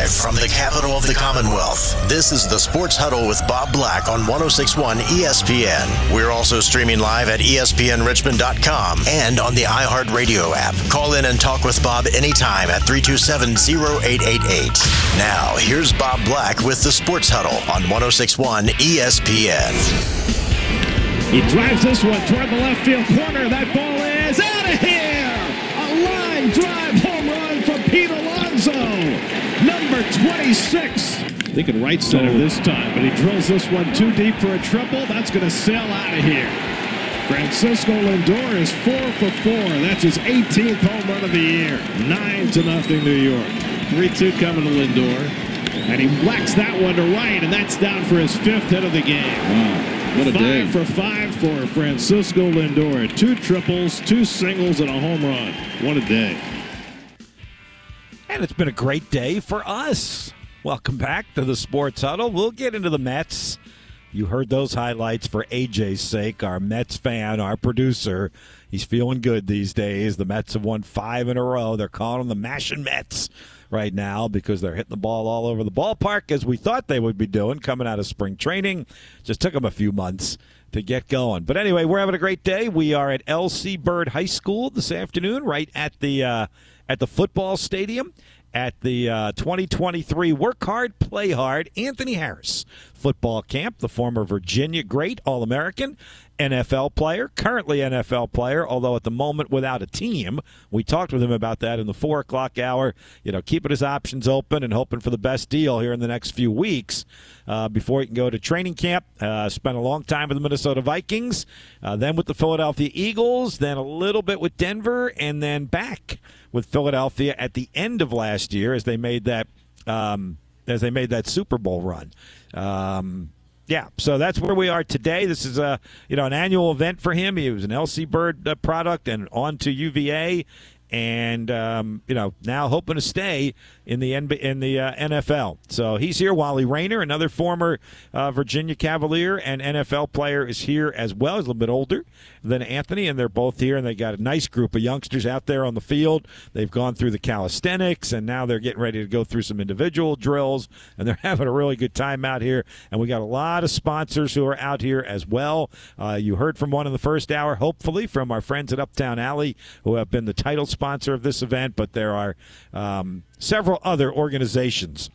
Live from the capital of the Commonwealth, this is the Sports Huddle with Bob Black on 1061 ESPN. We're also streaming live at ESPNRichmond.com and on the iHeartRadio app. Call in and talk with Bob anytime at 327 0888. Now, here's Bob Black with the Sports Huddle on 1061 ESPN. He drives this one toward the left field corner. That ball is out of here. A line drive home run from Pete Alonso, number 26. Thinking right center this time, but he drills this one too deep for a triple. That's going to sail out of here. Francisco Lindor is four for four. That's his 18th home run of the year. Nine to nothing, New York. 3-2 coming to Lindor. And he whacks that one to right, and that's down for his fifth hit of the game. Wow. What a five day. for five for Francisco Lindor. Two triples, two singles, and a home run. What a day. And it's been a great day for us. Welcome back to the Sports Huddle. We'll get into the Mets. You heard those highlights for AJ's sake, our Mets fan, our producer. He's feeling good these days. The Mets have won five in a row. They're calling them the Mashing Mets right now because they're hitting the ball all over the ballpark as we thought they would be doing coming out of spring training. Just took them a few months to get going. But anyway, we're having a great day. We are at LC Bird High School this afternoon, right at the uh, at the football stadium at the uh, 2023 Work Hard, Play Hard Anthony Harris football camp. The former Virginia great All American. NFL player, currently NFL player, although at the moment without a team. We talked with him about that in the four o'clock hour. You know, keeping his options open and hoping for the best deal here in the next few weeks uh, before he can go to training camp. Uh, spent a long time with the Minnesota Vikings, uh, then with the Philadelphia Eagles, then a little bit with Denver, and then back with Philadelphia at the end of last year as they made that um, as they made that Super Bowl run. Um, yeah, so that's where we are today. This is a you know an annual event for him. He was an LC Bird uh, product and on to UVA, and um, you know now hoping to stay in the NB- in the uh, NFL. So he's here. Wally Rayner, another former uh, Virginia Cavalier and NFL player, is here as well. He's a little bit older than Anthony, and they're both here. And they got a nice group of youngsters out there on the field. They've gone through the calisthenics, and now they're getting ready to go through some individual drills, and they're having a really good time out here. And we got a lot of sponsors who are out here as well. Uh, you heard from one in the first hour, hopefully from our friends at Uptown Alley, who have been the title sponsor of this event. But there are um, several other organizations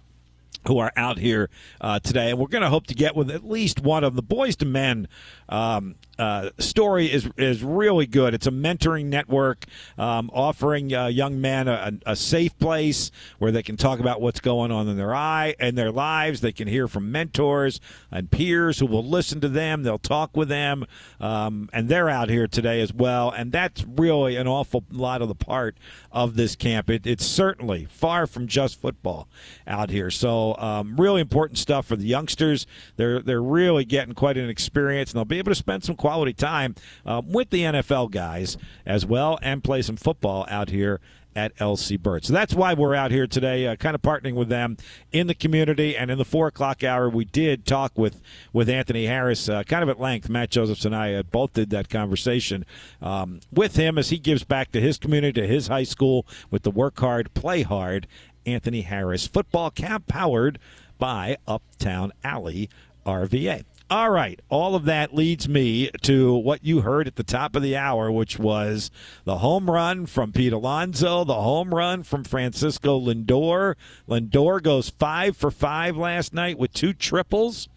who are out here uh, today, and we're going to hope to get with at least one of. The Boys to Men um, uh, story is is really good. It's a mentoring network um, offering uh, young men a, a safe place where they can talk about what's going on in their eye and their lives. They can hear from mentors and peers who will listen to them. They'll talk with them, um, and they're out here today as well. And that's really an awful lot of the part of this camp. It, it's certainly far from just football out here. So um, really important stuff for the youngsters. They're they're really getting quite an experience, and they'll be able to spend some quality time uh, with the NFL guys as well, and play some football out here at LC Bird. So that's why we're out here today, uh, kind of partnering with them in the community. And in the four o'clock hour, we did talk with with Anthony Harris, uh, kind of at length. Matt Josephs and I uh, both did that conversation um, with him as he gives back to his community, to his high school, with the work hard, play hard. Anthony Harris football camp powered by Uptown Alley RVA. All right. All of that leads me to what you heard at the top of the hour, which was the home run from Pete Alonso, the home run from Francisco Lindor. Lindor goes five for five last night with two triples.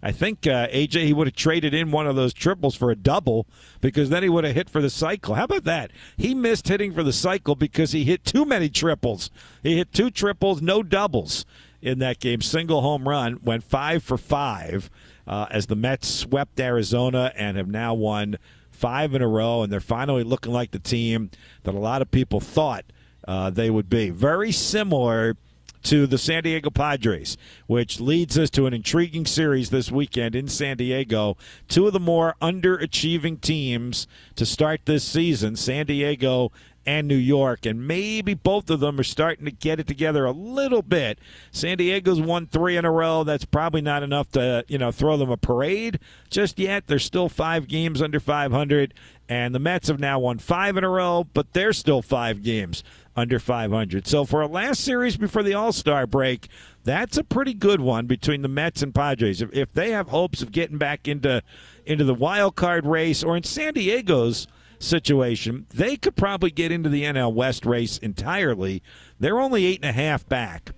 I think uh, AJ he would have traded in one of those triples for a double because then he would have hit for the cycle. How about that? He missed hitting for the cycle because he hit too many triples. He hit two triples, no doubles in that game. Single home run, went five for five uh, as the Mets swept Arizona and have now won five in a row, and they're finally looking like the team that a lot of people thought uh, they would be. Very similar to the San Diego Padres, which leads us to an intriguing series this weekend in San Diego. Two of the more underachieving teams to start this season, San Diego and New York, and maybe both of them are starting to get it together a little bit. San Diego's won three in a row. That's probably not enough to you know throw them a parade just yet. They're still five games under 500, and the Mets have now won five in a row, but they're still five games under 500. So for a last series before the All Star break, that's a pretty good one between the Mets and Padres. If, if they have hopes of getting back into into the wild card race, or in San Diego's situation, they could probably get into the NL West race entirely. They're only eight and a half back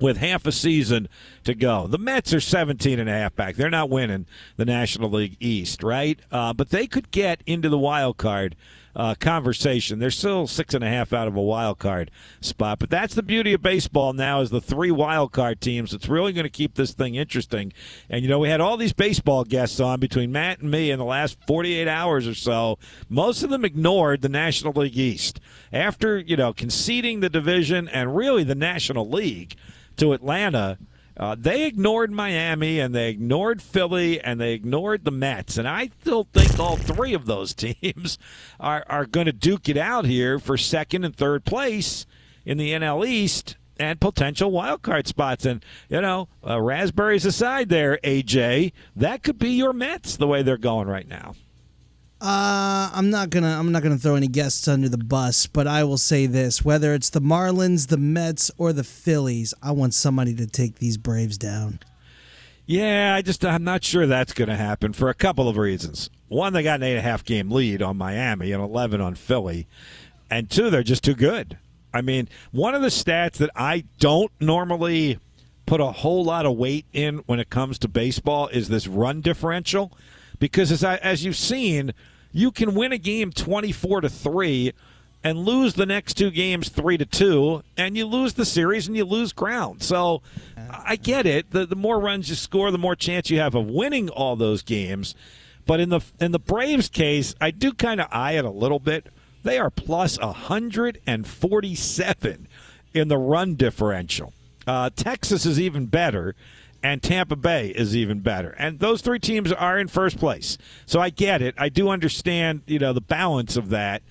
with half a season to go. The Mets are 17 and a half back. They're not winning the National League East, right? Uh, but they could get into the wild card uh, conversation. They're still six and a half out of a wild card spot, but that's the beauty of baseball now is the three wild card teams. It's really going to keep this thing interesting. And you know, we had all these baseball guests on between Matt and me in the last 48 hours or so. Most of them ignored the National League East after you know conceding the division and really the National League to Atlanta uh, they ignored Miami and they ignored Philly and they ignored the Mets. And I still think all three of those teams are, are going to duke it out here for second and third place in the NL East and potential wild card spots. And, you know, uh, raspberries aside there, AJ, that could be your Mets the way they're going right now. Uh, I'm not gonna I'm not gonna throw any guests under the bus, but I will say this: whether it's the Marlins, the Mets, or the Phillies, I want somebody to take these Braves down. Yeah, I just I'm not sure that's going to happen for a couple of reasons. One, they got an eight and a half game lead on Miami and eleven on Philly, and two, they're just too good. I mean, one of the stats that I don't normally put a whole lot of weight in when it comes to baseball is this run differential, because as I, as you've seen you can win a game 24 to 3 and lose the next two games 3 to 2 and you lose the series and you lose ground. So I get it. The the more runs you score, the more chance you have of winning all those games. But in the in the Braves case, I do kind of eye it a little bit. They are plus 147 in the run differential. Uh, Texas is even better and Tampa Bay is even better. And those three teams are in first place. So I get it. I do understand, you know, the balance of that.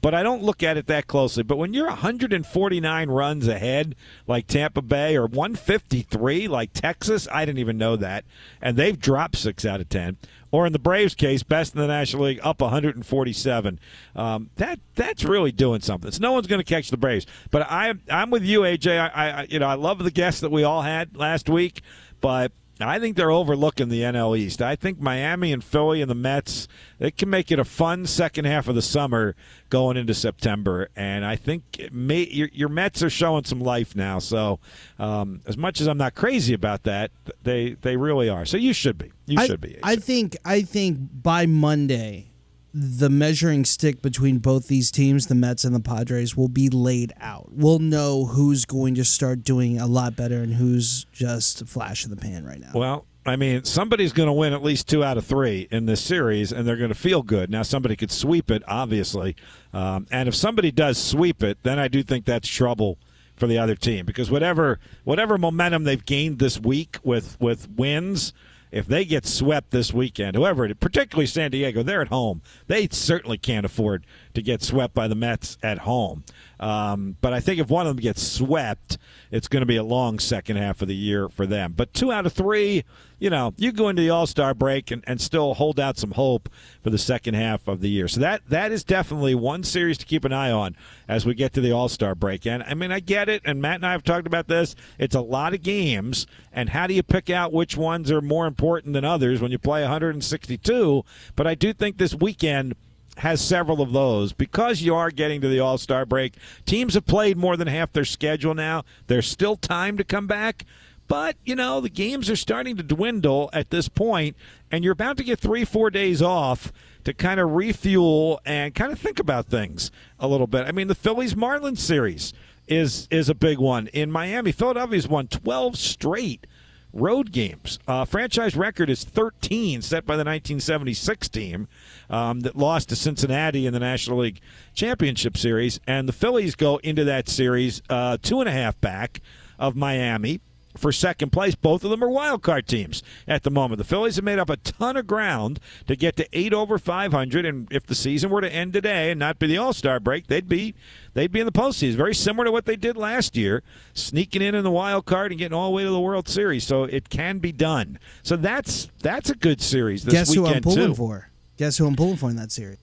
But I don't look at it that closely. But when you're 149 runs ahead, like Tampa Bay, or 153, like Texas, I didn't even know that, and they've dropped six out of 10 or in the Braves' case, best in the National League, up 147. Um, that that's really doing something. So no one's going to catch the Braves. But I I'm with you, AJ. I, I you know I love the guests that we all had last week but I think they're overlooking the NL East. I think Miami and Philly and the Mets they can make it a fun second half of the summer going into September. And I think may, your, your, Mets are showing some life now. So um, as much as I'm not crazy about that, they they really are. So you should be. You I, should be. I think I think by Monday the measuring stick between both these teams, the Mets and the Padres, will be laid out. We'll know who's going to start doing a lot better and who's just a flash in the pan right now. Well, I mean, somebody's going to win at least two out of three in this series, and they're going to feel good. Now, somebody could sweep it, obviously. Um, and if somebody does sweep it, then I do think that's trouble for the other team because whatever whatever momentum they've gained this week with with wins – if they get swept this weekend, whoever, particularly San Diego, they're at home. They certainly can't afford to get swept by the Mets at home. Um, but I think if one of them gets swept, it's going to be a long second half of the year for them. But two out of three, you know, you go into the All Star break and, and still hold out some hope for the second half of the year. So that that is definitely one series to keep an eye on as we get to the All Star break. And I mean, I get it, and Matt and I have talked about this. It's a lot of games, and how do you pick out which ones are more important than others when you play 162? But I do think this weekend has several of those because you are getting to the All Star break. Teams have played more than half their schedule now. There's still time to come back. But, you know, the games are starting to dwindle at this point, and you're about to get three, four days off to kind of refuel and kind of think about things a little bit. I mean, the Phillies Marlins series is is a big one in Miami. Philadelphia's won 12 straight road games. Uh, franchise record is 13, set by the 1976 team um, that lost to Cincinnati in the National League Championship Series. And the Phillies go into that series uh, two and a half back of Miami for second place. Both of them are wild card teams at the moment. The Phillies have made up a ton of ground to get to eight over 500, and if the season were to end today and not be the All Star break, they'd be they'd be in the postseason. Very similar to what they did last year, sneaking in in the wild card and getting all the way to the World Series. So it can be done. So that's that's a good series this Guess weekend who I'm pulling too. for? Guess who I'm pulling for in that series?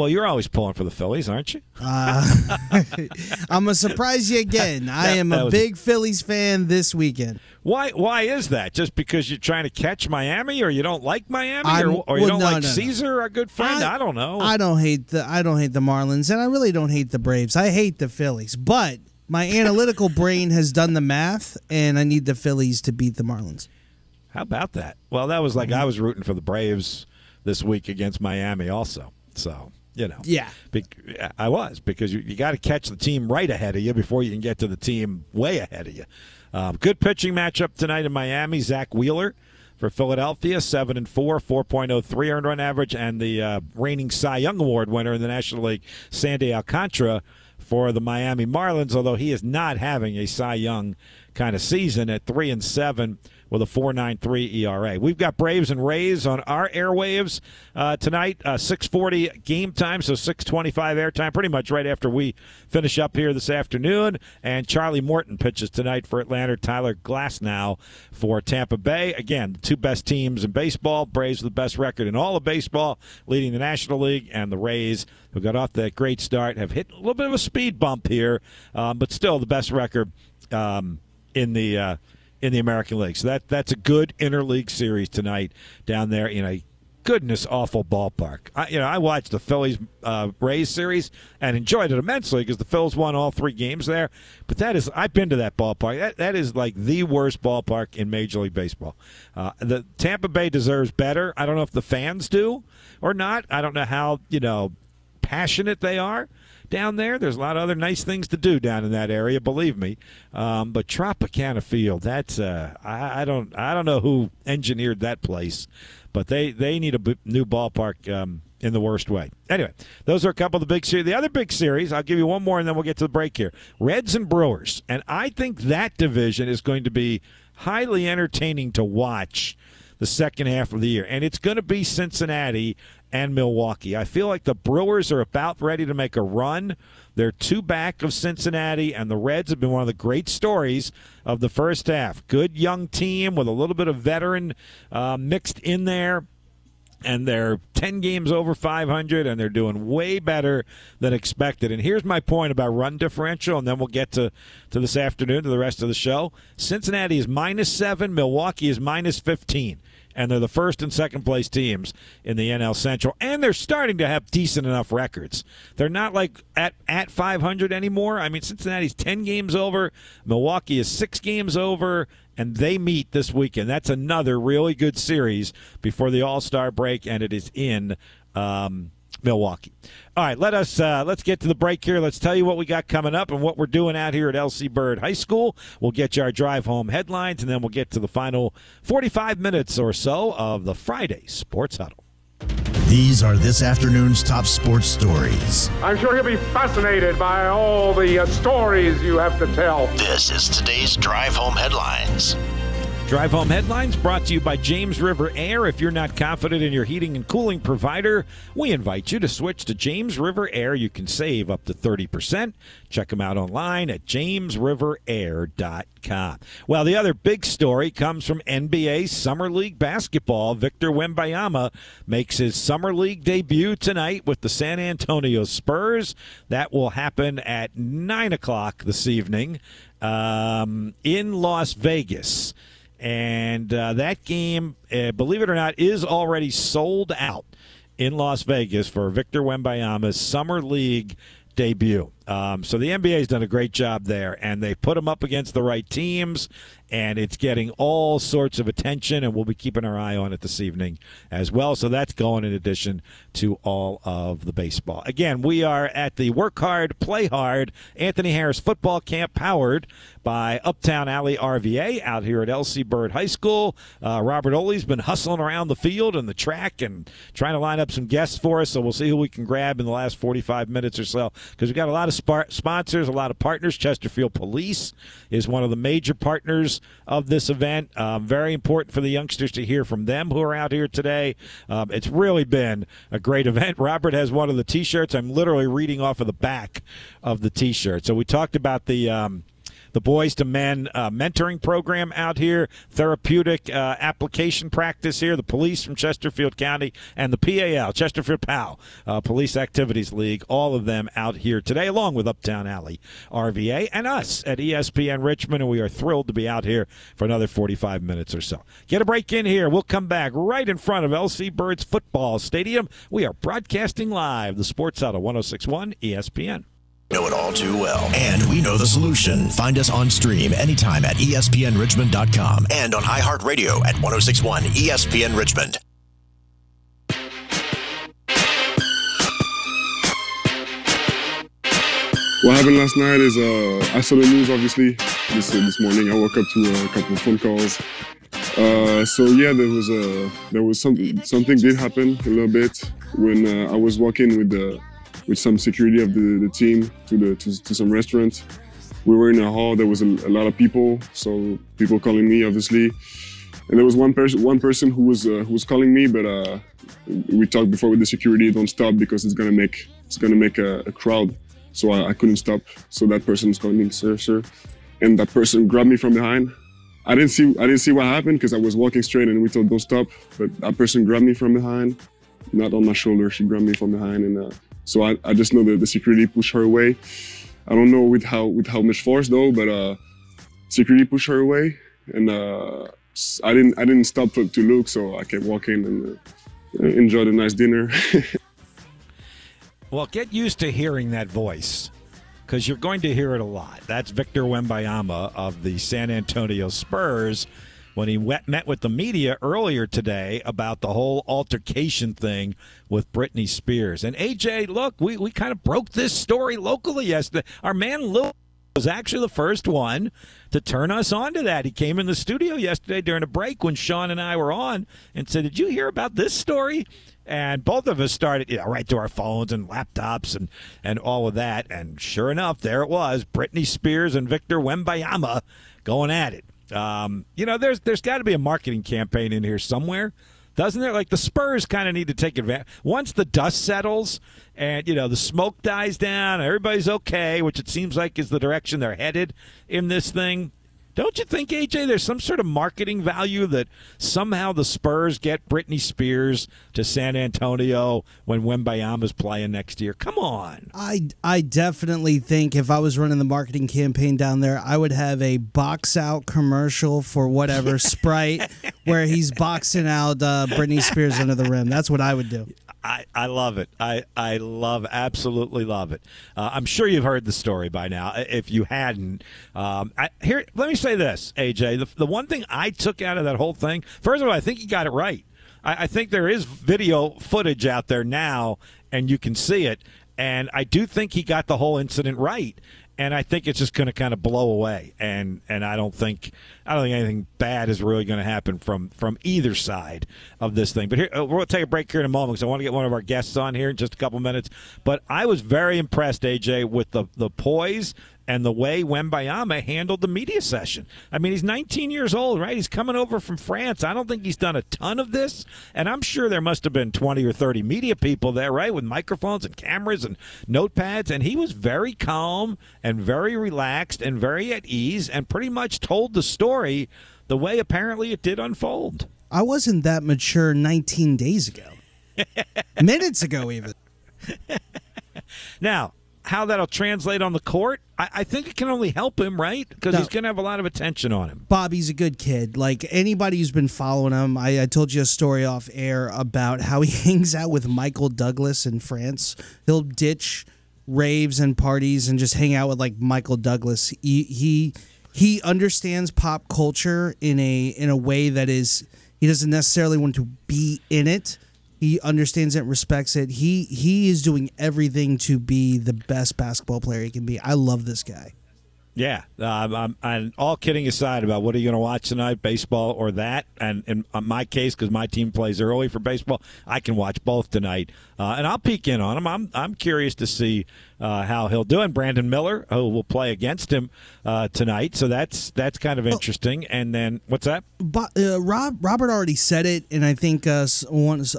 Well, you're always pulling for the Phillies, aren't you? Uh, I'm gonna surprise you again. I That- am a was- big Phillies fan this weekend. Why? Why is that? Just because you're trying to catch Miami, or you don't like Miami, I'm- or, or you well, don't no, like no, no. Caesar, our good friend? I, don't know. I don't hate the I don't hate the Marlins, and I really don't hate the Braves. I hate the Phillies, but my analytical brain has done the math, and I need the Phillies to beat the Marlins. How about that? Well, that was like I was rooting for the Braves this week against Miami, also. So you know, Yeah. Bec- I was because you, you got to catch the team right ahead of you before you can get to the team way ahead of you. Um, good pitching matchup tonight in Miami. Zack Wheeler for Philadelphia, seven and four, four point oh three earned run average, and the uh, reigning Cy Young Award winner in the National League, Sandy Alcantara for the Miami Marlins. Although he is not having a Cy Young kind of season at three and seven with a 4.93 ERA. We've got Braves and Rays on our airwaves uh, tonight. Uh, 6:40 game time, so 6:25 airtime, pretty much right after we finish up here this afternoon. And Charlie Morton pitches tonight for Atlanta. Tyler Glasnow for Tampa Bay. Again, the two best teams in baseball. Braves with the best record in all of baseball, leading the National League, and the Rays, who got off that great start, have hit a little bit of a speed bump here, um, but still the best record um, in the. Uh, in the American League. So that that's a good interleague series tonight down there in a goodness awful ballpark. I, you know, I watched the Phillies uh, Rays series and enjoyed it immensely because the Phillies won all three games there. But that is, I've been to that ballpark. That that is like the worst ballpark in Major League Baseball. Uh, the Tampa Bay deserves better. I don't know if the fans do or not. I don't know how you know passionate they are down there. There's a lot of other nice things to do down in that area, believe me. Um, but Tropicana Field, that's uh, I, I don't I don't know who engineered that place, but they they need a b- new ballpark. Um, in the worst way. Anyway, those are a couple of the big series. The other big series, I'll give you one more and then we'll get to the break here. Reds and Brewers. And I think that division is going to be highly entertaining to watch the second half of the year. And it's going to be Cincinnati and Milwaukee. I feel like the Brewers are about ready to make a run. They're two back of Cincinnati, and the Reds have been one of the great stories of the first half. Good young team with a little bit of veteran uh, mixed in there and they're 10 games over 500 and they're doing way better than expected and here's my point about run differential and then we'll get to, to this afternoon to the rest of the show cincinnati is minus 7 milwaukee is minus 15 and they're the first and second place teams in the NL Central, and they're starting to have decent enough records. They're not like at at 500 anymore. I mean, Cincinnati's 10 games over, Milwaukee is six games over, and they meet this weekend. That's another really good series before the All Star break, and it is in. Um, Milwaukee. All right, let us uh, let's get to the break here. Let's tell you what we got coming up and what we're doing out here at LC Bird High School. We'll get you our drive home headlines, and then we'll get to the final 45 minutes or so of the Friday Sports Huddle. These are this afternoon's top sports stories. I'm sure he'll be fascinated by all the uh, stories you have to tell. This is today's drive home headlines. Drive Home Headlines brought to you by James River Air. If you're not confident in your heating and cooling provider, we invite you to switch to James River Air. You can save up to 30%. Check them out online at jamesriverair.com. Well, the other big story comes from NBA Summer League basketball. Victor Wembanyama makes his Summer League debut tonight with the San Antonio Spurs. That will happen at 9 o'clock this evening um, in Las Vegas. And uh, that game, uh, believe it or not, is already sold out in Las Vegas for Victor Wembanyama's Summer League debut. Um, so the NBA has done a great job there, and they put him up against the right teams, and it's getting all sorts of attention, and we'll be keeping our eye on it this evening as well. So that's going in addition to all of the baseball. Again, we are at the Work Hard, Play Hard Anthony Harris Football Camp, powered by Uptown Alley RVA out here at LC Bird High School. Uh, Robert Oley's been hustling around the field and the track and trying to line up some guests for us. So we'll see who we can grab in the last 45 minutes or so because we've got a lot of spar- sponsors, a lot of partners. Chesterfield Police is one of the major partners of this event. Um, very important for the youngsters to hear from them who are out here today. Um, it's really been a great event. Robert has one of the T-shirts. I'm literally reading off of the back of the T-shirt. So we talked about the. Um, the boys to men uh, mentoring program out here, therapeutic uh, application practice here, the police from Chesterfield County, and the PAL, Chesterfield PAL, uh, Police Activities League, all of them out here today, along with Uptown Alley RVA and us at ESPN Richmond. And we are thrilled to be out here for another 45 minutes or so. Get a break in here. We'll come back right in front of LC Birds Football Stadium. We are broadcasting live the Sports Out of 1061 ESPN know it all too well. And we know the solution. Find us on stream anytime at espnrichmond.com and on iHeartRadio at 1061 ESPN Richmond. What happened last night is uh, I saw the news obviously this uh, this morning. I woke up to a couple of phone calls. Uh, so yeah, there was a there was something something did happen a little bit when uh, I was walking with the with some security of the, the team to the to, to some restaurant. We were in a hall. There was a, a, lot of people, so people calling me obviously. And there was one person one person who was uh, who was calling me, but uh, we talked before with the security. Don't stop because it's gonna make it's gonna make a, a crowd so I, I, couldn't stop. So that person was calling me, sir, sir, and that person grabbed me from behind. I didn't see I didn't see what happened because I was walking straight and we told don't stop. But that person grabbed me from behind, not on my shoulder. She grabbed me from behind, and uh, so I, I just know that the security pushed her away. I don't know with how with how much force though, but uh, security pushed her away, and uh, I didn't I didn't stop to, to look, so I kept walking and uh, enjoyed a nice dinner. Well, get used to hearing that voice because you're going to hear it a lot. That's Victor Wembanyama of the San Antonio Spurs when he met with the media earlier today about the whole altercation thing with Britney Spears. And AJ, look, we, we kind of broke this story locally yesterday. Our man Lou was actually the first one to turn us on to that. He came in the studio yesterday during a break when Sean and I were on and said, Did you hear about this story? And both of us started you know, right to our phones and laptops and, and all of that. And sure enough, there it was Britney Spears and Victor Wembanyama going at it. Um, you know, there's there's got to be a marketing campaign in here somewhere, doesn't there? Like the Spurs kind of need to take advantage. Once the dust settles and you know the smoke dies down, everybody's okay, which it seems like is the direction they're headed in this thing. Don't you think, AJ, there's some sort of marketing value that somehow the Spurs get Britney Spears to San Antonio when Wembanyama's playing next year? Come on. I, I definitely think if I was running the marketing campaign down there, I would have a box out commercial for whatever Sprite where he's boxing out uh, Britney Spears under the rim. That's what I would do. I, I love it. I, I love, absolutely love it. Uh, I'm sure you've heard the story by now. If you hadn't, um, I, here, let me say this, AJ. The, the one thing I took out of that whole thing, first of all, I think he got it right. I, I think there is video footage out there now, and you can see it. And I do think he got the whole incident right and I think it's just going to kind of blow away. And and I don't think I don't think anything bad is really going to happen from from either side of this thing. But here uh, we'll take a break here in a moment because I want to get one of our guests on here in just a couple minutes. But I was very impressed, AJ, with the the poise and the way Wembanyama handled the media session. I mean, he's 19 years old, right? He's coming over from France. I don't think he's done a ton of this, and I'm sure there must have been 20 or 30 media people there, right, with microphones and cameras and notepads, and he was very calm and very relaxed and very at ease and pretty much told the story the way apparently it did unfold. I wasn't that mature 19 days ago. Minutes ago, even. now, how that'll translate on the court, I, I think it can only help him, right? Because no. he's going to have a lot of attention on him. Bobby's a good kid. Like anybody who's been following him, I, I told you a story off air about how he hangs out with Michael Douglas in France. He'll ditch raves and parties and just hang out with like Michael Douglas. He he he understands pop culture in a in a way that is he doesn't necessarily want to be in it he understands it, respects it. He he is doing everything to be the best basketball player he can be. I love this guy. Yeah, um, I'm, I'm, all kidding aside about what are you going to watch tonight, baseball or that. And in my case, because my team plays early for baseball, I can watch both tonight, uh, and I'll peek in on them. I'm I'm curious to see uh, how he'll do. And Brandon Miller, who will play against him uh, tonight, so that's that's kind of interesting. And then what's that? But, uh, Rob Robert already said it, and I think uh, s-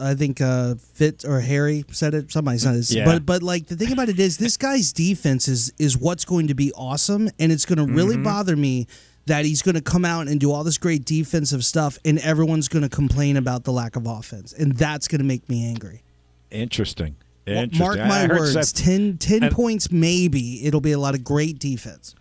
I think uh, Fit or Harry said it. Somebody said it. Yeah. But but like the thing about it is, this guy's defense is is what's going to be awesome, and it's going to really Mm-hmm. bother me that he's going to come out and do all this great defensive stuff, and everyone's going to complain about the lack of offense, and that's going to make me angry. Interesting. Mark my words, Seth- 10, 10 and- points maybe. It'll be a lot of great defense.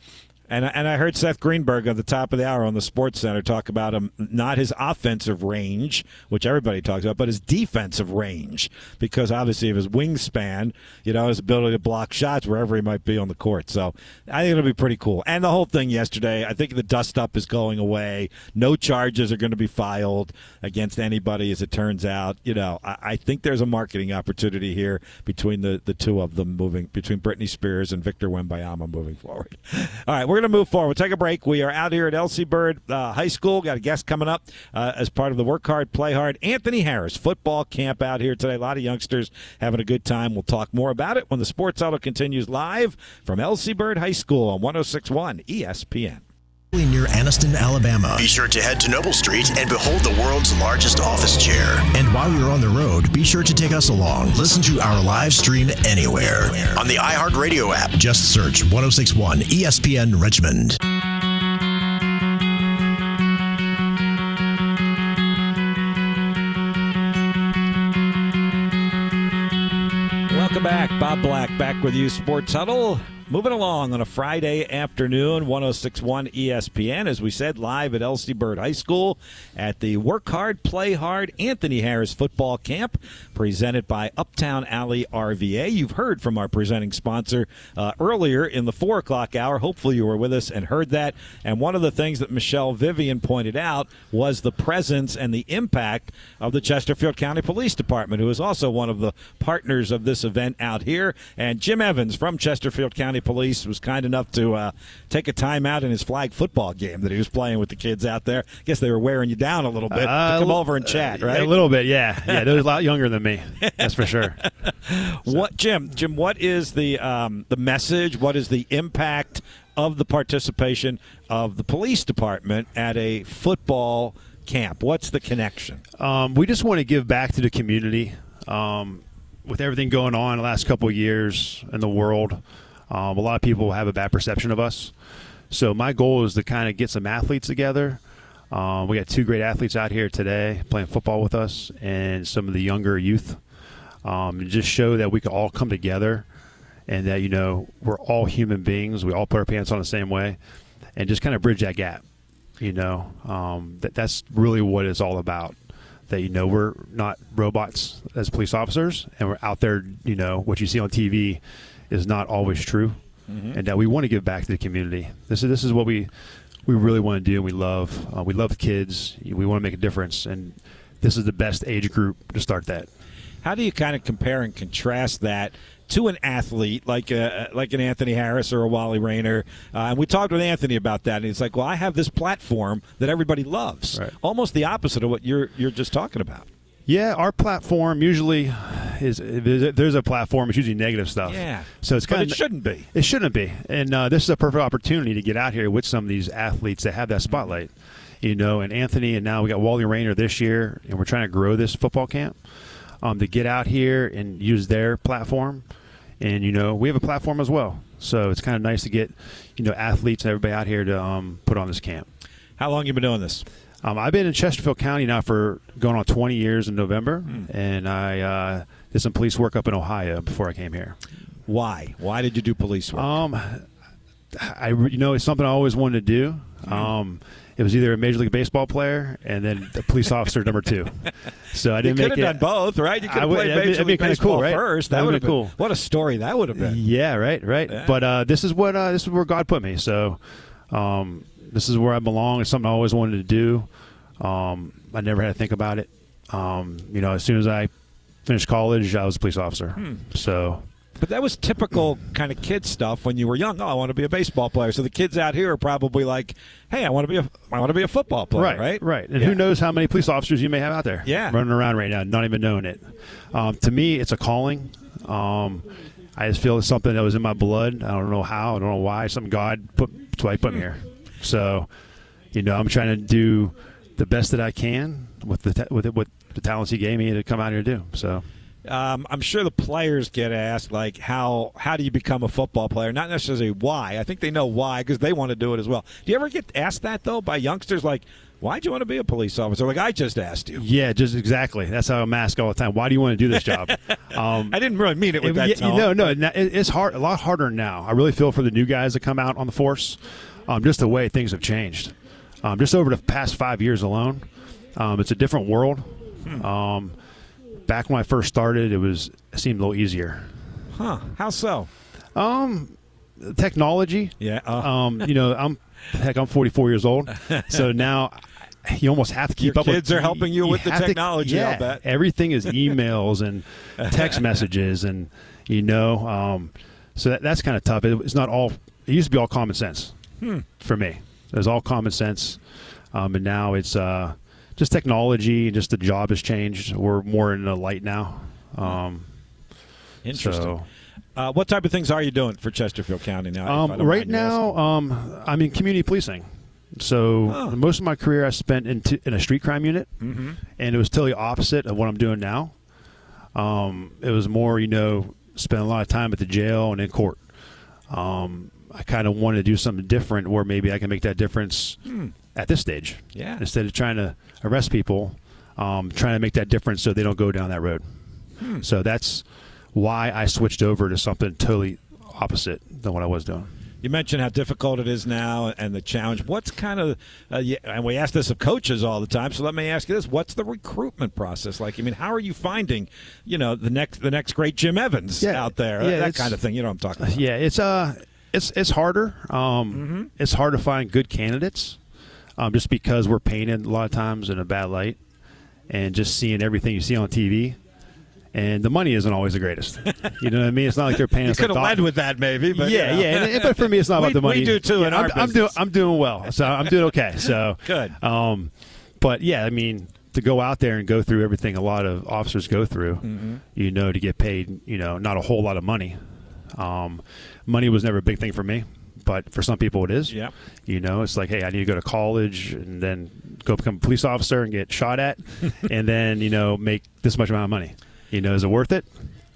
And and I heard Seth Greenberg at the top of the hour on the Sports Center talk about him not his offensive range, which everybody talks about, but his defensive range because obviously of his wingspan, you know, his ability to block shots wherever he might be on the court. So I think it'll be pretty cool. And the whole thing yesterday, I think the dust up is going away. No charges are going to be filed against anybody, as it turns out. You know, I, I think there's a marketing opportunity here between the the two of them moving between Britney Spears and Victor Wembanyama moving forward. All right, we're going to move forward. We'll take a break. We are out here at LC Bird uh, High School. Got a guest coming up uh, as part of the Work Hard, Play Hard. Anthony Harris football camp out here today. A lot of youngsters having a good time. We'll talk more about it when the Sports Huddle continues live from LC Bird High School on 1061 ESPN. Near Anniston, Alabama. Be sure to head to Noble Street and behold the world's largest office chair. And while you're on the road, be sure to take us along. Listen to our live stream anywhere on the iHeartRadio app. Just search 1061 ESPN Richmond. Welcome back. Bob Black back with you, Sports Huddle. Moving along on a Friday afternoon, 1061 ESPN, as we said, live at LC Bird High School at the Work Hard, Play Hard Anthony Harris Football Camp, presented by Uptown Alley RVA. You've heard from our presenting sponsor uh, earlier in the 4 o'clock hour. Hopefully, you were with us and heard that. And one of the things that Michelle Vivian pointed out was the presence and the impact of the Chesterfield County Police Department, who is also one of the partners of this event out here. And Jim Evans from Chesterfield County Police was kind enough to uh, take a time out in his flag football game that he was playing with the kids out there. I guess they were wearing you down a little bit Uh, to come over and chat, right? A little bit, yeah. Yeah, they're a lot younger than me. That's for sure. What, Jim? Jim, what is the um, the message? What is the impact of the participation of the police department at a football camp? What's the connection? Um, we just want to give back to the community. Um, with everything going on the last couple of years in the world, um, a lot of people have a bad perception of us. So my goal is to kind of get some athletes together. Um, we got two great athletes out here today playing football with us, and some of the younger youth. Um, just show that we can all come together, and that you know we're all human beings. We all put our pants on the same way, and just kind of bridge that gap. You know, um, that that's really what it's all about. That you know we're not robots as police officers, and we're out there. You know what you see on TV is not always true, and that we want to give back to the community. This is this is what we we really want to do. and We love uh, we love kids. We want to make a difference, and this is the best age group to start that. How do you kind of compare and contrast that to an athlete like a, like an Anthony Harris or a Wally Rayner? Uh, and we talked with Anthony about that, and he's like, "Well, I have this platform that everybody loves." Right. Almost the opposite of what you're you're just talking about. Yeah, our platform usually is there's- a platform. It's usually negative stuff. Yeah. so it's But kind it shouldn't be. It shouldn't be. And uh, this is a perfect opportunity to get out here with some of these athletes that have that spotlight. You know, and Anthony, and now we got Wally Rayner this year, and we're trying to grow this football camp um, to get out here and use their platform. And you know, we have a platform as well, so it's kind of nice to get you know athletes and everybody out here to um, put on this camp. How long you been doing this? Um, I've been in Chesterfield County now for going on 20 years in November, and I uh, did some police work up in Ohio before I came here. Why? Why did you do police work? Um, I you know it's something I always wanted to do. Um, it was either a major league baseball player and then a police officer number two. So I didn't could make have it. done both, right? You could have would- played that'd Major that'd League Baseball cool, right? first. That That would have been been cool. What a story that would have been. Yeah, right, right. Yeah. But uh, this is what uh, this is where God put me. So um, this is where I belong. It's something I always wanted to do. Um, I never had to think about it. Um, you know, as soon as I finished college, I was a police officer. Hmm. So But that was typical kind of kid stuff when you were young. Oh, I want to be a baseball player. So the kids out here are probably like, "Hey, I want to be a, I want to be a football player." right, Right, right. And Yeah. who knows how many police officers you may have out there, Yeah. running around right now, not even knowing it. Um, to me, it's a calling. Um, I just feel it's something that was in my blood. I don't know how. I don't know why. Some God put. That's why He put me here. So, you know, I'm trying to do the best that I can with the with it, with the talents He gave me to come out here to do. So. Um, I'm sure the players get asked like how how do you become a football player? Not necessarily why. I think they know why because they want to do it as well. Do you ever get asked that though by youngsters like why'd you want to be a police officer? Like I just asked you. Yeah, just exactly. That's how I'm asked all the time. Why do you want to do this job? Um, I didn't really mean it with it- that yeah, tone. No, no, no, it's hard. A lot harder now. I really feel for the new guys that come out on the force. Um, just the way things have changed. Um, just over the past five years alone, um, it's a different world. Hmm. Um, back when I first started, it was it seemed a little easier. Huh? How so? Technology. Yeah. Uh, Um, you know, I'm heck, I'm 44 years old, so now you almost have to keep Your up. kids with, are helping you with the have to- technology, yeah, everything is emails and text messages, and you know, um, so that, that's kind of tough. It, it's not all. It used to be all common sense Hmm. for me. It was all common sense, um, and now it's uh, just technology. and Just the job has changed. We're more in the light now. Um, Interesting. so- Uh, what type of things are you doing for Chesterfield County now? Um, right now, um, I'm in community policing. So Oh. most of my career I spent in, t- in a street crime unit, Mm-hmm. and it was totally opposite of what I'm doing now. Um, it was more, you know, spend a lot of time at the jail and in court. Um, I kind of wanted to do something different, where maybe I can make that difference at this stage. Hmm. Yeah. Instead of trying to arrest people, um, trying to make that difference so they don't go down that road. Hmm. So that's why I switched over to something totally opposite than what I was doing. You mentioned how difficult it is now and the challenge. What's kind of, uh, and we ask this of coaches all the time. So let me ask you this: What's the recruitment process like? I mean, how are you finding, you know, the next the next great Jim Evans Yeah, out there? yeah, that kind of thing. You know what I'm talking about? Yeah, it's uh, it's it's harder. Um, Mm-hmm. it's hard to find good candidates, um, just because we're painted a lot of times in a bad light, and just seeing everything you see on TV, and the money isn't always the greatest. You know what I mean? It's not like they're paying You could have led with that, maybe. But yeah, you know. yeah, and- but for me, it's not We- about the money. we do, too, Yeah, in I'm, our I'm doing. I'm doing well, so I'm doing okay. So Good. Um, but yeah, I mean, to go out there and go through everything a lot of officers go through, Mm-hmm. you know, to get paid, you know, not a whole lot of money. Um, money was never a big thing for me, but for some people it is. Yep. You know, it's like, hey, I need to go to college and then go become a police officer and get shot at, and then you know make this much amount of money. You know, is it worth it?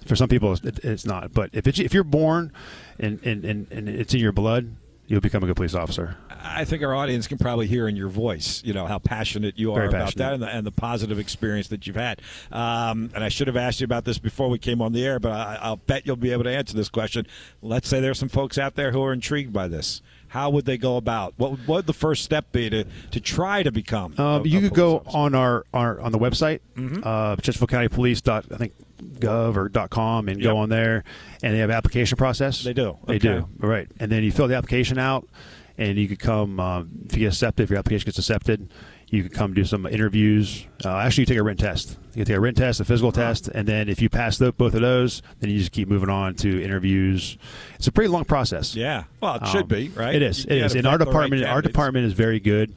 For some people, it, it's not. But if it's, if you're born and, and, and, and it's in your blood, you'll become a good police officer. I think our audience can probably hear in your voice, you know, how passionate you are Very about that and the, and the positive experience that you've had. Um, and I should have asked you about this before we came on the air, but I, I'll bet you'll be able to answer this question. Let's say there's some folks out there who are intrigued by this. How would they go about? What would, what would the first step be to, to try to become? Um, a- you a could go officer? on our, our on the website, uh, Chesterfield County Police dot I think gov or dot com, and Yep. go on there, and they have application process. They do. They Okay. do. Right, and then you fill the application out, and you could come um, if you get accepted. If your application gets accepted, you could come do some interviews. Uh, actually, you take a written test. You take a written test, a physical test, and then if you pass tho- both of those, then you just keep moving on to interviews. It's a pretty long process. Yeah. Well, it should Um, be, right? It is. You It is. Vet our the right department, our department is very good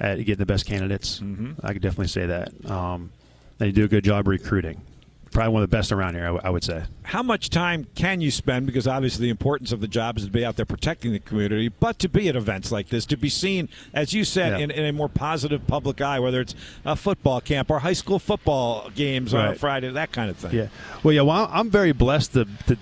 at getting the best candidates. Mm-hmm. I could definitely say that. Um, they do a good job recruiting. Probably one of the best around here, I, w- I would say. how much time can you spend? Because obviously the importance of the job is to be out there protecting the community, but to be at events like this, to be seen, as you said, Yeah. in, in a more positive public eye, whether it's a football camp or high school football games on a Friday, that kind of thing. Yeah. Well, yeah. Well, I'm very blessed to, to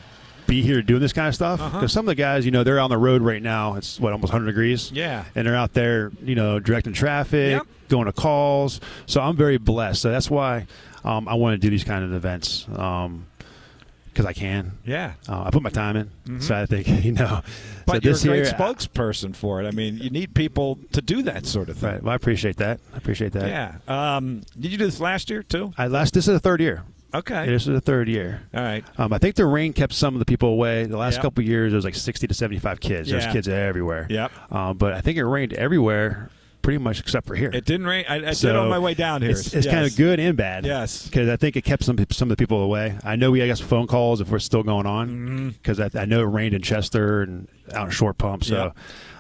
be here doing this kind of stuff because Uh-huh. some of the guys, you know, they're on the road right now. It's what almost 100 degrees. Yeah. And they're out there, you know, directing traffic, Yep. going to calls. So I'm very blessed. So that's why um, I want to do these kind of events because I can. Yeah. Uh, I put my time in, so I think you know. Mm-hmm. But so you're this a great year, spokesperson for it. I mean, you need people to do that sort of thing. Right. Well, I appreciate that. I appreciate that. Yeah. Um, did you do this last year too? I last. This is the third year. Okay. This is the third year. All right. Um, I think the rain kept some of the people away. The last Yep. couple of years, there was like 60 to 75 kids. Yeah. There's kids everywhere. Yep. Um, but I think it rained everywhere, pretty much except for here. It didn't rain. I, I did on my way down here. It's, it's Yes. kind of good and bad. Yes. Because I think it kept some some of the people away. I know we got some phone calls if we're still going Mm-hmm. on because I, I know it rained in Chester and out in Short Pump. So,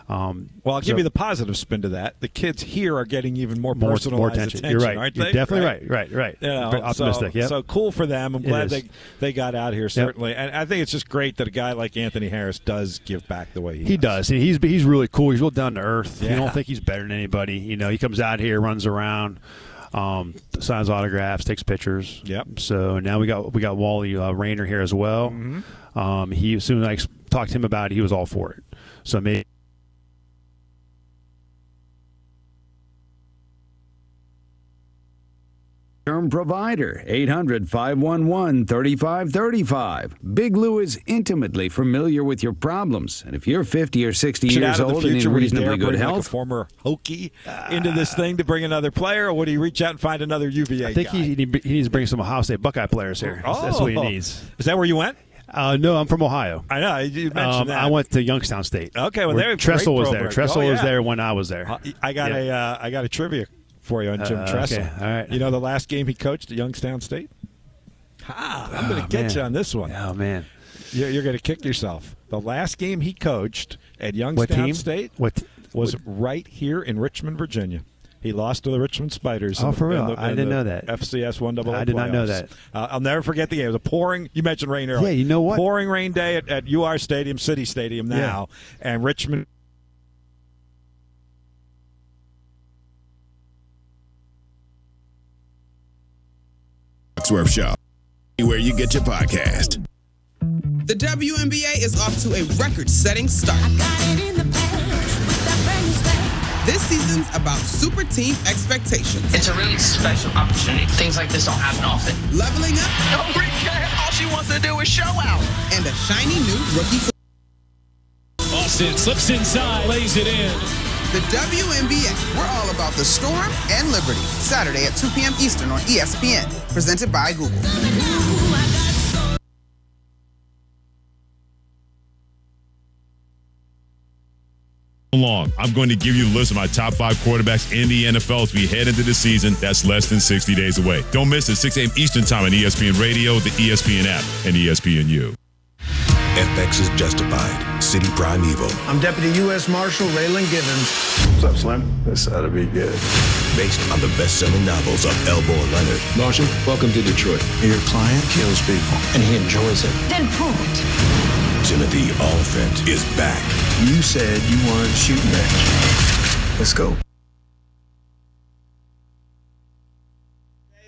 Um, Well, I'll give so- you the positive spin to that. The kids here are getting even more, more, personalized more attention. attention. You're right. You're definitely right. Right. Right. You know, optimistic. So, yeah. so cool for them. I'm glad they they got out here certainly, and I think it's just great that a guy like Anthony Harris does give back the way he, He does. He- He's he's really cool. He's real down to earth. You Yeah. don't think he's better than anybody. You know, he comes out here, runs around, um, signs autographs, takes pictures. Yep. So now we got we got Wally uh, Rayner here as well. Mm-hmm. Um, he as soon as I talked to him about it, he was all for it. So maybe. Term provider 800 511 3535. Big Lou is intimately familiar with your problems. And if you're 50 or 60 Should years out of the old and future in would dare reasonably good bring like a former Hokie into this thing to bring another player, or would he reach out and find another UVA I think guy? he, he he needs to bring some Ohio State Buckeye players here. That's- That's what he Oh. needs. Is that where you went? Uh, no, I'm from Ohio. I know you mentioned Um, that. I went to Youngstown State. Okay, well, where they're Tressel was there. program. Tressel Oh, was there when I was there. Uh, I got Yeah. a uh, I got a trivia for you on Jim Uh, Tressel. okay, all right. You know the last game he coached at Youngstown State. Ah, I'm going to Oh, get man. you on this one. Oh man, You're, you're going to kick yourself. The last game he coached at Youngstown team? State What was right here in Richmond, Virginia. He lost to the Richmond Spiders. Oh, the- for real? in the- I didn't know that. FCS one double. I did not know that. Uh, I'll never forget the game. It was a pouring. You mentioned rain earlier. Yeah, you know what? Pouring rain day at, at UR Stadium, City Stadium now, and Richmond. Swerve Show. Where you get your podcast. The WNBA is off to a record setting start. This season's about super team expectations. It's a really special opportunity. Things like this don't happen often. Leveling up. All she wants to do is show out. And a shiny new rookie. Austin slips inside, lays it in. The WNBA. We're all about the storm and liberty. Saturday at 2 p.m. Eastern on ESPN. Presented by Google. long. I'm going to give you the list of my top five quarterbacks in the NFL as we head into the season. That's less than 60 days away. Don't miss it, 6 a.m. Eastern Time on ESPN Radio, the ESPN app, and ESPNU. FX is justified. City Primeval. I'm Deputy U.S. Marshal Raylan Givens. What's up, Slim? This ought to be good. Based on the best-selling novels of Elmore Leonard. Marshal, welcome to Detroit. Your client kills people, and he enjoys it. Then prove it. Timothy Olyphant is back. You said you wanted a shooting range. Let's go.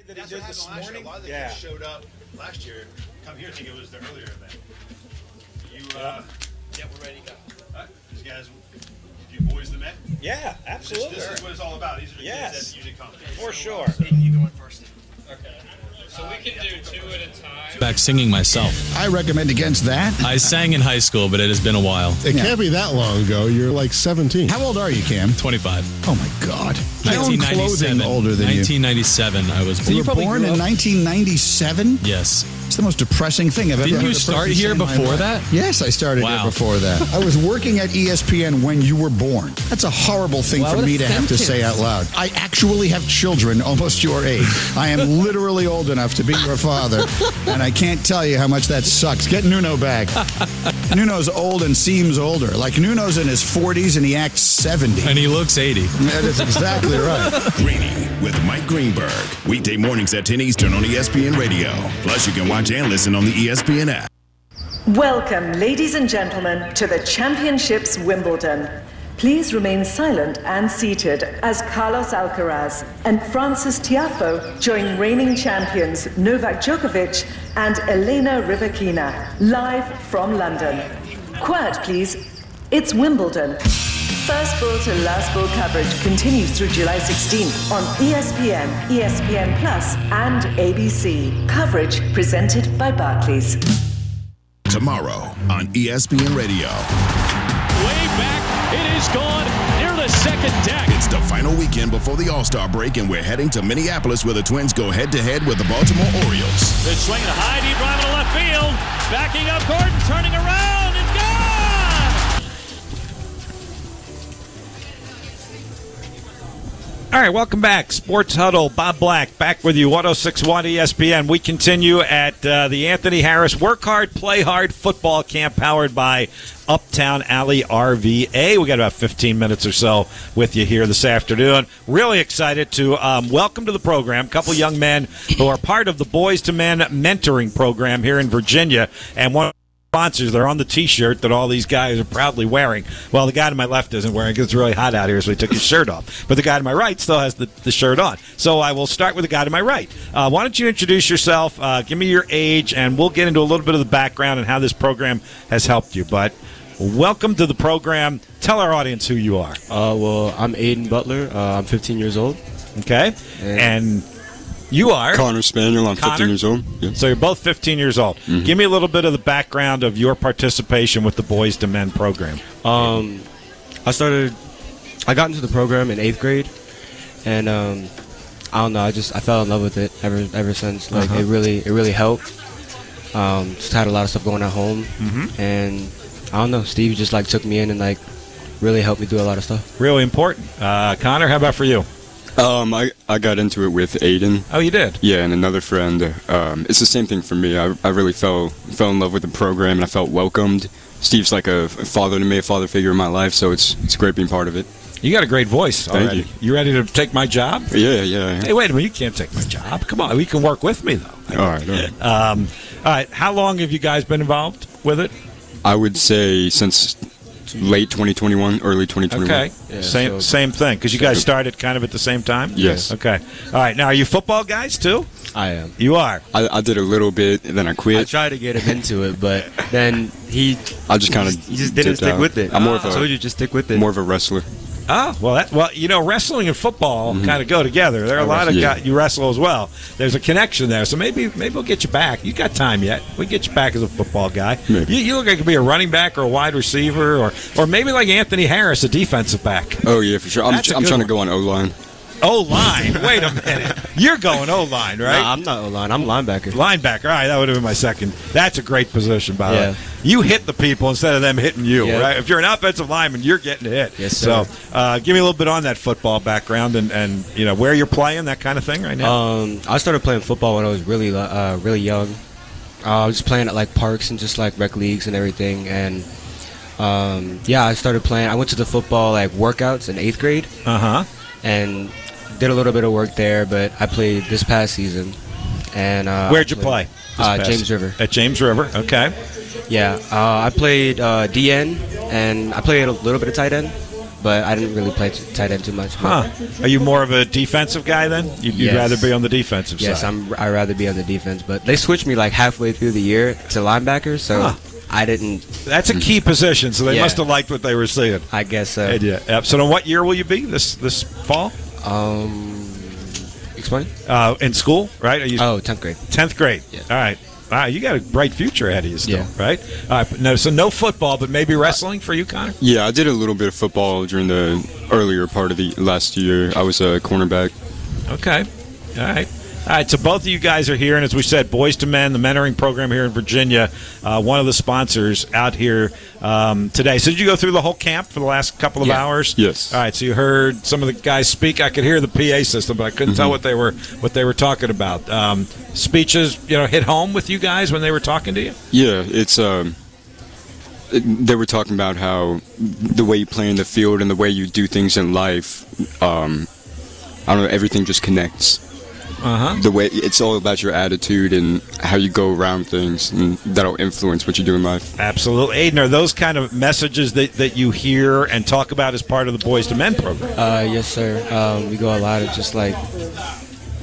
That he did this morning? A lot of the yeah. showed up last year. Come here, I think it was the earlier event. You, uh, yeah, we're ready to go. All right, these guys, you boys the men? Yeah, absolutely. This, this is what it's all about. These are the Yes. kids that usually come. For sure. You go in first. Okay. So we can do two at a time. Back singing myself. I recommend against that. I sang in high school, but it has been a while. It can't be that long ago. You're like 17. How old are you, Cam? 25. Oh my God. I own clothing 1997. older than you. 1997, I was So you were born in 1997? Yes. The most depressing thing I've Didn't ever heard you start here before that? Yes, I started Wow. here before that. I was working at ESPN when you were born. That's a horrible thing Why for me to have to say out loud. I actually have children almost your age. I am literally old enough to be your father, and I can't tell you how much that sucks. Get Nuno back. Nuno's old and seems older. Like Nuno's in his 40s and he acts 70. And he looks 80. That is exactly right. Greeny with Mike Greenberg. Weekday mornings at 10 Eastern on ESPN Radio. Plus, you can watch and listen on the ESPN app. Welcome, ladies and gentlemen, to the Championships Wimbledon. Please remain silent and seated as Carlos Alcaraz and Frances Tiafoe join reigning champions Novak Djokovic and Elena Rybakina live from London. Quiet, please. It's Wimbledon. First ball to last ball coverage continues through July 16th on ESPN, ESPN Plus, and ABC. Coverage presented by Barclays. Tomorrow on ESPN Radio. Way back, it is gone near the second deck. It's the final weekend before the All Star break, and we're heading to Minneapolis where the Twins go head to head with the Baltimore Orioles. The swing and a high deep drive to left field. Backing up Gordon, turning around, All right, welcome back. Sports Huddle, Bob Black, back with you, 1061 ESPN. We continue at uh, the Anthony Harris Work Hard, Play Hard football camp powered by Uptown Alley RVA. We got about 15 minutes or so with you here this afternoon. Really excited to um, welcome to the program a couple young men who are part of the Boys to Men mentoring program here in Virginia. And one sponsors. They're on the T-shirt that all these guys are proudly wearing. Well, the guy to my left isn't wearing because it's really hot out here, so he took his shirt off. But the guy to my right still has the, the shirt on. So I will start with the guy to my right. Uh, why don't you introduce yourself? Uh, give me your age, and we'll get into a little bit of the background and how this program has helped you. But welcome to the program. Tell our audience who you are. Uh, well, I'm Aiden Butler. Uh, I'm 15 years old. Okay, and you are Connor Spaniel. I'm Connor? 15 years old. Yeah. So you're both 15 years old. Mhm. Give me a little bit of the background of your participation with the Boys to Men program. Um, I started. I got into the program in eighth grade, and um, I don't know. I just I fell in love with it ever ever since. Like Uh-huh. it really it really helped. Um, just had a lot of stuff going at home, Mhm. and I don't know. Steve just like took me in and like really helped me do a lot of stuff. Really important. Uh, Connor, how about for you? Um, I, I got into it with Aiden. Oh, you did? Yeah, and another friend. Um, it's the same thing for me. I, I really fell fell in love with the program, and I felt welcomed. Steve's like a father to me, a father figure in my life, so it's it's great being part of it. You got a great voice Thank already. you. You ready to take my job? Yeah, yeah. Hey, wait a minute. You can't take my job. Come on. You can work with me, though. All right, all right. Um, all right. How long have you guys been involved with it? I would say since late 2021, early 2021. Okay. same same thing. Because you guys started kind of at the same time? Yes. Okay. All right. Now, are you football guys, too? I am. You are? I, I did a little bit, and then I quit. I tried to get him into it, but then he I just kind of he just didn't stick with it. I'm more of I a told you just stick with it. more of a wrestler. Oh well, that well, you know, wrestling and football kind of go together. There are a Mm-hmm. Lot of yeah. guys you wrestle as well. There's a connection there, so maybe maybe we'll get you back. You got time yet? We get you back as a football guy. You, you look like you could be a running back or a wide receiver, or or maybe like Anthony Harris, a defensive back. Oh yeah, for sure. I'm, I'm trying one. to go on O line. O line. Wait a minute. You're going O line, right? Nah, I'm not O line. I'm linebacker. Linebacker. All right, that would have been my second. That's a great position, by the Yeah. way. You hit the people instead of them hitting you, Yeah. right? If you're an offensive lineman, you're getting hit. Yes, So, sir. uh, give me a little bit on that football background and, and you know where you're playing, that kind of thing, right now. Um, I started playing football when I was really uh, really young. Uh, I was just playing at like parks and just like rec leagues and everything. And um, yeah, I started playing. I went to the football like workouts in eighth grade. Uh huh. And did a little bit of work there, but I played this past season. And uh, Where'd you I play? Uh, James River. At James River. Okay. Yeah, uh, I played uh, D-end and I played a little bit of tight end, but I didn't really play t- tight end too much. Huh. Are you more of a defensive guy then? You'd, you'd rather be on the defensive Yes, side. Yes, I'd rather be on the defense, but they switched me like halfway through the year to linebacker, so Huh. I didn't. That's a key position, so they Yeah. must have liked what they were seeing. I guess so. Yeah. So, then what year will you be this this fall? Um, explain. Uh, in school, right? Are you, Oh, 10th grade. Tenth grade. Yeah. All right. Wow, you got a bright future ahead of you still, Yeah. right? All right. No, so no football, but maybe wrestling for you, Connor. Yeah, I did a little bit of football during the earlier part of the last year. I was a cornerback. Okay. All right. All right. So both of you guys are here, and as we said, Boys to Men, the mentoring program here in Virginia, uh, one of the sponsors out here um, today. So did you go through the whole camp for the last couple of Yeah. hours? Yes. All right. So you heard some of the guys speak. I could hear the PA system, but I couldn't tell Mhm. what they were what they were talking about. Um, speeches, you know, hit home with you guys when they were talking to you. Yeah, it's um. They were talking about how the way you play in the field and the way you do things in life, um, I don't know, everything just connects. Uh huh. The way it's all about your attitude and how you go around things, and that'll influence what you do in life. Absolutely. Aiden, are those kind of messages that, that you hear and talk about as part of the Boys to Men program? Uh, yes, sir. Um, we go a lot of just like,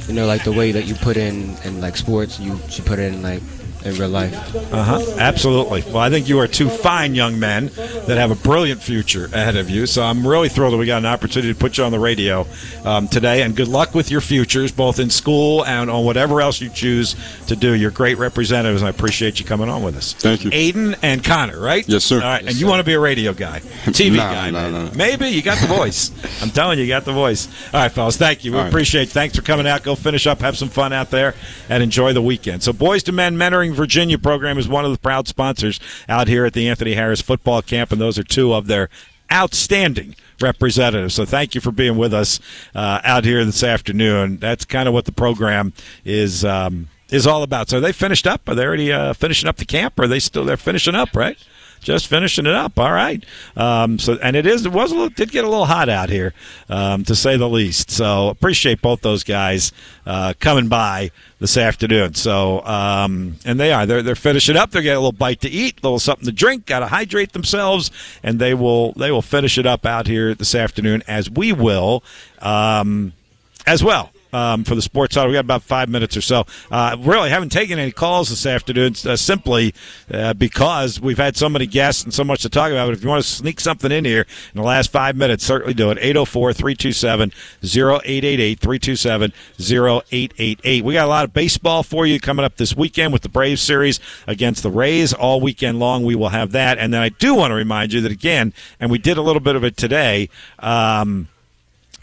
you know, like the way that you put in in like sports, you should put it in like in real life. Uh huh. Absolutely. Well, I think you are two fine young men that have a brilliant future ahead of you. So I'm really thrilled that we got an opportunity to put you on the radio um, today. And good luck with your futures, both in school and on whatever else you choose to do. You're great representatives, and I appreciate you coming on with us. Thank you. Aiden and Connor, right? Yes, sir. All right. Yes, and you sir. want to be a radio guy, TV No, guy, no, maybe. no. maybe you got the voice. I'm telling you, you got the voice. All right, fellas. Thank you. We All right. appreciate. Thanks for coming out. Go finish up, have some fun out there, and enjoy the weekend. So, Boys to Men Mentoring Virginia program is one of the proud sponsors out here at the Anthony Harris Football Camp, and those are two of their outstanding representative. So thank you for being with us uh, out here this afternoon. That's kind of what the program is um, is all about. So are they finished up? Are they already uh, finishing up the camp? Or are they still they're finishing up? Right just finishing it up. All right. Um, so and it is it was a little, did get a little hot out here, um, to say the least. So appreciate both those guys uh, coming by this afternoon. So um, and they are they're they're finishing up. They're getting a little bite to eat, a little something to drink, got to hydrate themselves, and they will they will finish it up out here this afternoon as we will um, as well um, for the sports huddle. We got about five minutes or so. Uh, really haven't taken any calls this afternoon, uh, simply uh, because we've had so many guests and so much to talk about. But if you want to sneak something in here in the last five minutes, certainly do it. 804 327 0888 327 0888. We got a lot of baseball for you coming up this weekend with the Braves series against the Rays all weekend long. We will have that. And then I do want to remind you that, again, and we did a little bit of it today. Um,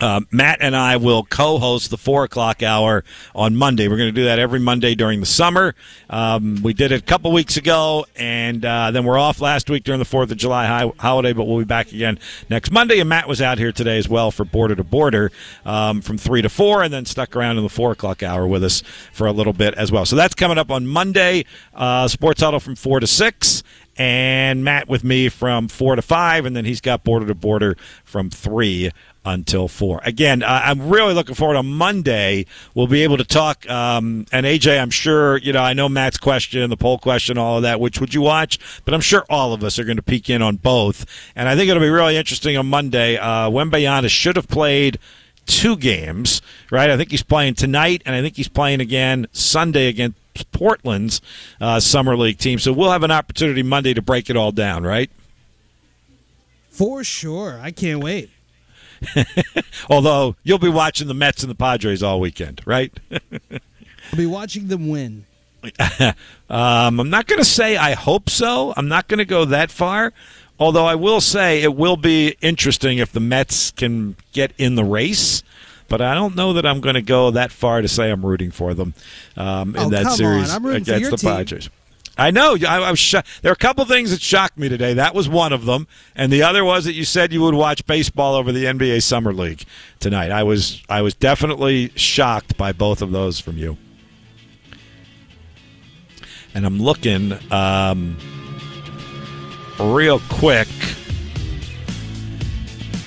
uh, Matt and I will co-host the four o'clock hour on Monday. We're going to do that every Monday during the summer. Um, we did it a couple weeks ago, and uh, then we're off last week during the Fourth of July holiday. But we'll be back again next Monday. And Matt was out here today as well for Border to Border um, from three to four, and then stuck around in the four o'clock hour with us for a little bit as well. So that's coming up on Monday. Uh, Sports Huddle from four to six and Matt with me from four to five, and then he's got border to border from three until four. Again, uh, I'm really looking forward on Monday. We'll be able to talk. Um, and AJ, I'm sure you know. I know Matt's question, the poll question, all of that. Which would you watch? But I'm sure all of us are going to peek in on both. And I think it'll be really interesting on Monday. Uh, Wembanyama should have played two games, right? I think he's playing tonight, and I think he's playing again Sunday against Portland's uh, summer league team. So we'll have an opportunity Monday to break it all down, right? For sure. I can't wait. Although you'll be watching the Mets and the Padres all weekend, right? I'll be watching them win. um, I'm not going to say I hope so. I'm not going to go that far. Although I will say it will be interesting if the Mets can get in the race. But I don't know that I'm going to go that far to say I'm rooting for them um, in Oh, that series on. I'm rooting for against the team. Padres. I know. I, I was sho- there are a couple things that shocked me today. That was one of them, and the other was that you said you would watch baseball over the NBA Summer League tonight. I was I was definitely shocked by both of those from you. And I'm looking um, real quick.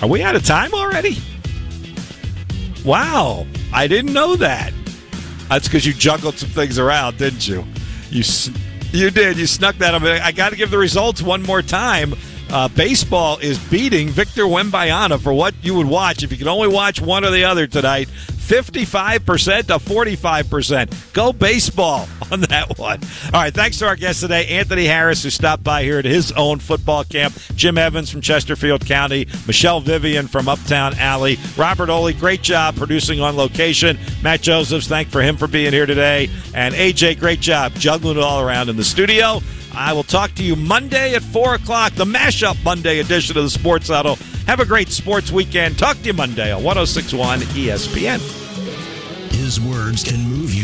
Are we out of time already? Wow, I didn't know that. That's because you juggled some things around, didn't you? You you did. You snuck that. I, got to give the results one more time. Uh, baseball is beating Victor Wembanyama for what you would watch if you could only watch one or the other tonight. 55% to 45%. Go baseball on that one. All right, thanks to our guest today, Anthony Harris, who stopped by here at his own football camp, Jim Evans from Chesterfield County, Michelle Vivian from Uptown Alley, Robert Oley, great job producing on location, Matt Josephs, thank for him for being here today, and AJ, great job juggling it all around in the studio. I will talk to you Monday at 4 o'clock, the mashup Monday edition of the Sports Huddle. Have a great sports weekend. Talk to you Monday on 1061 ESPN. His words can move you.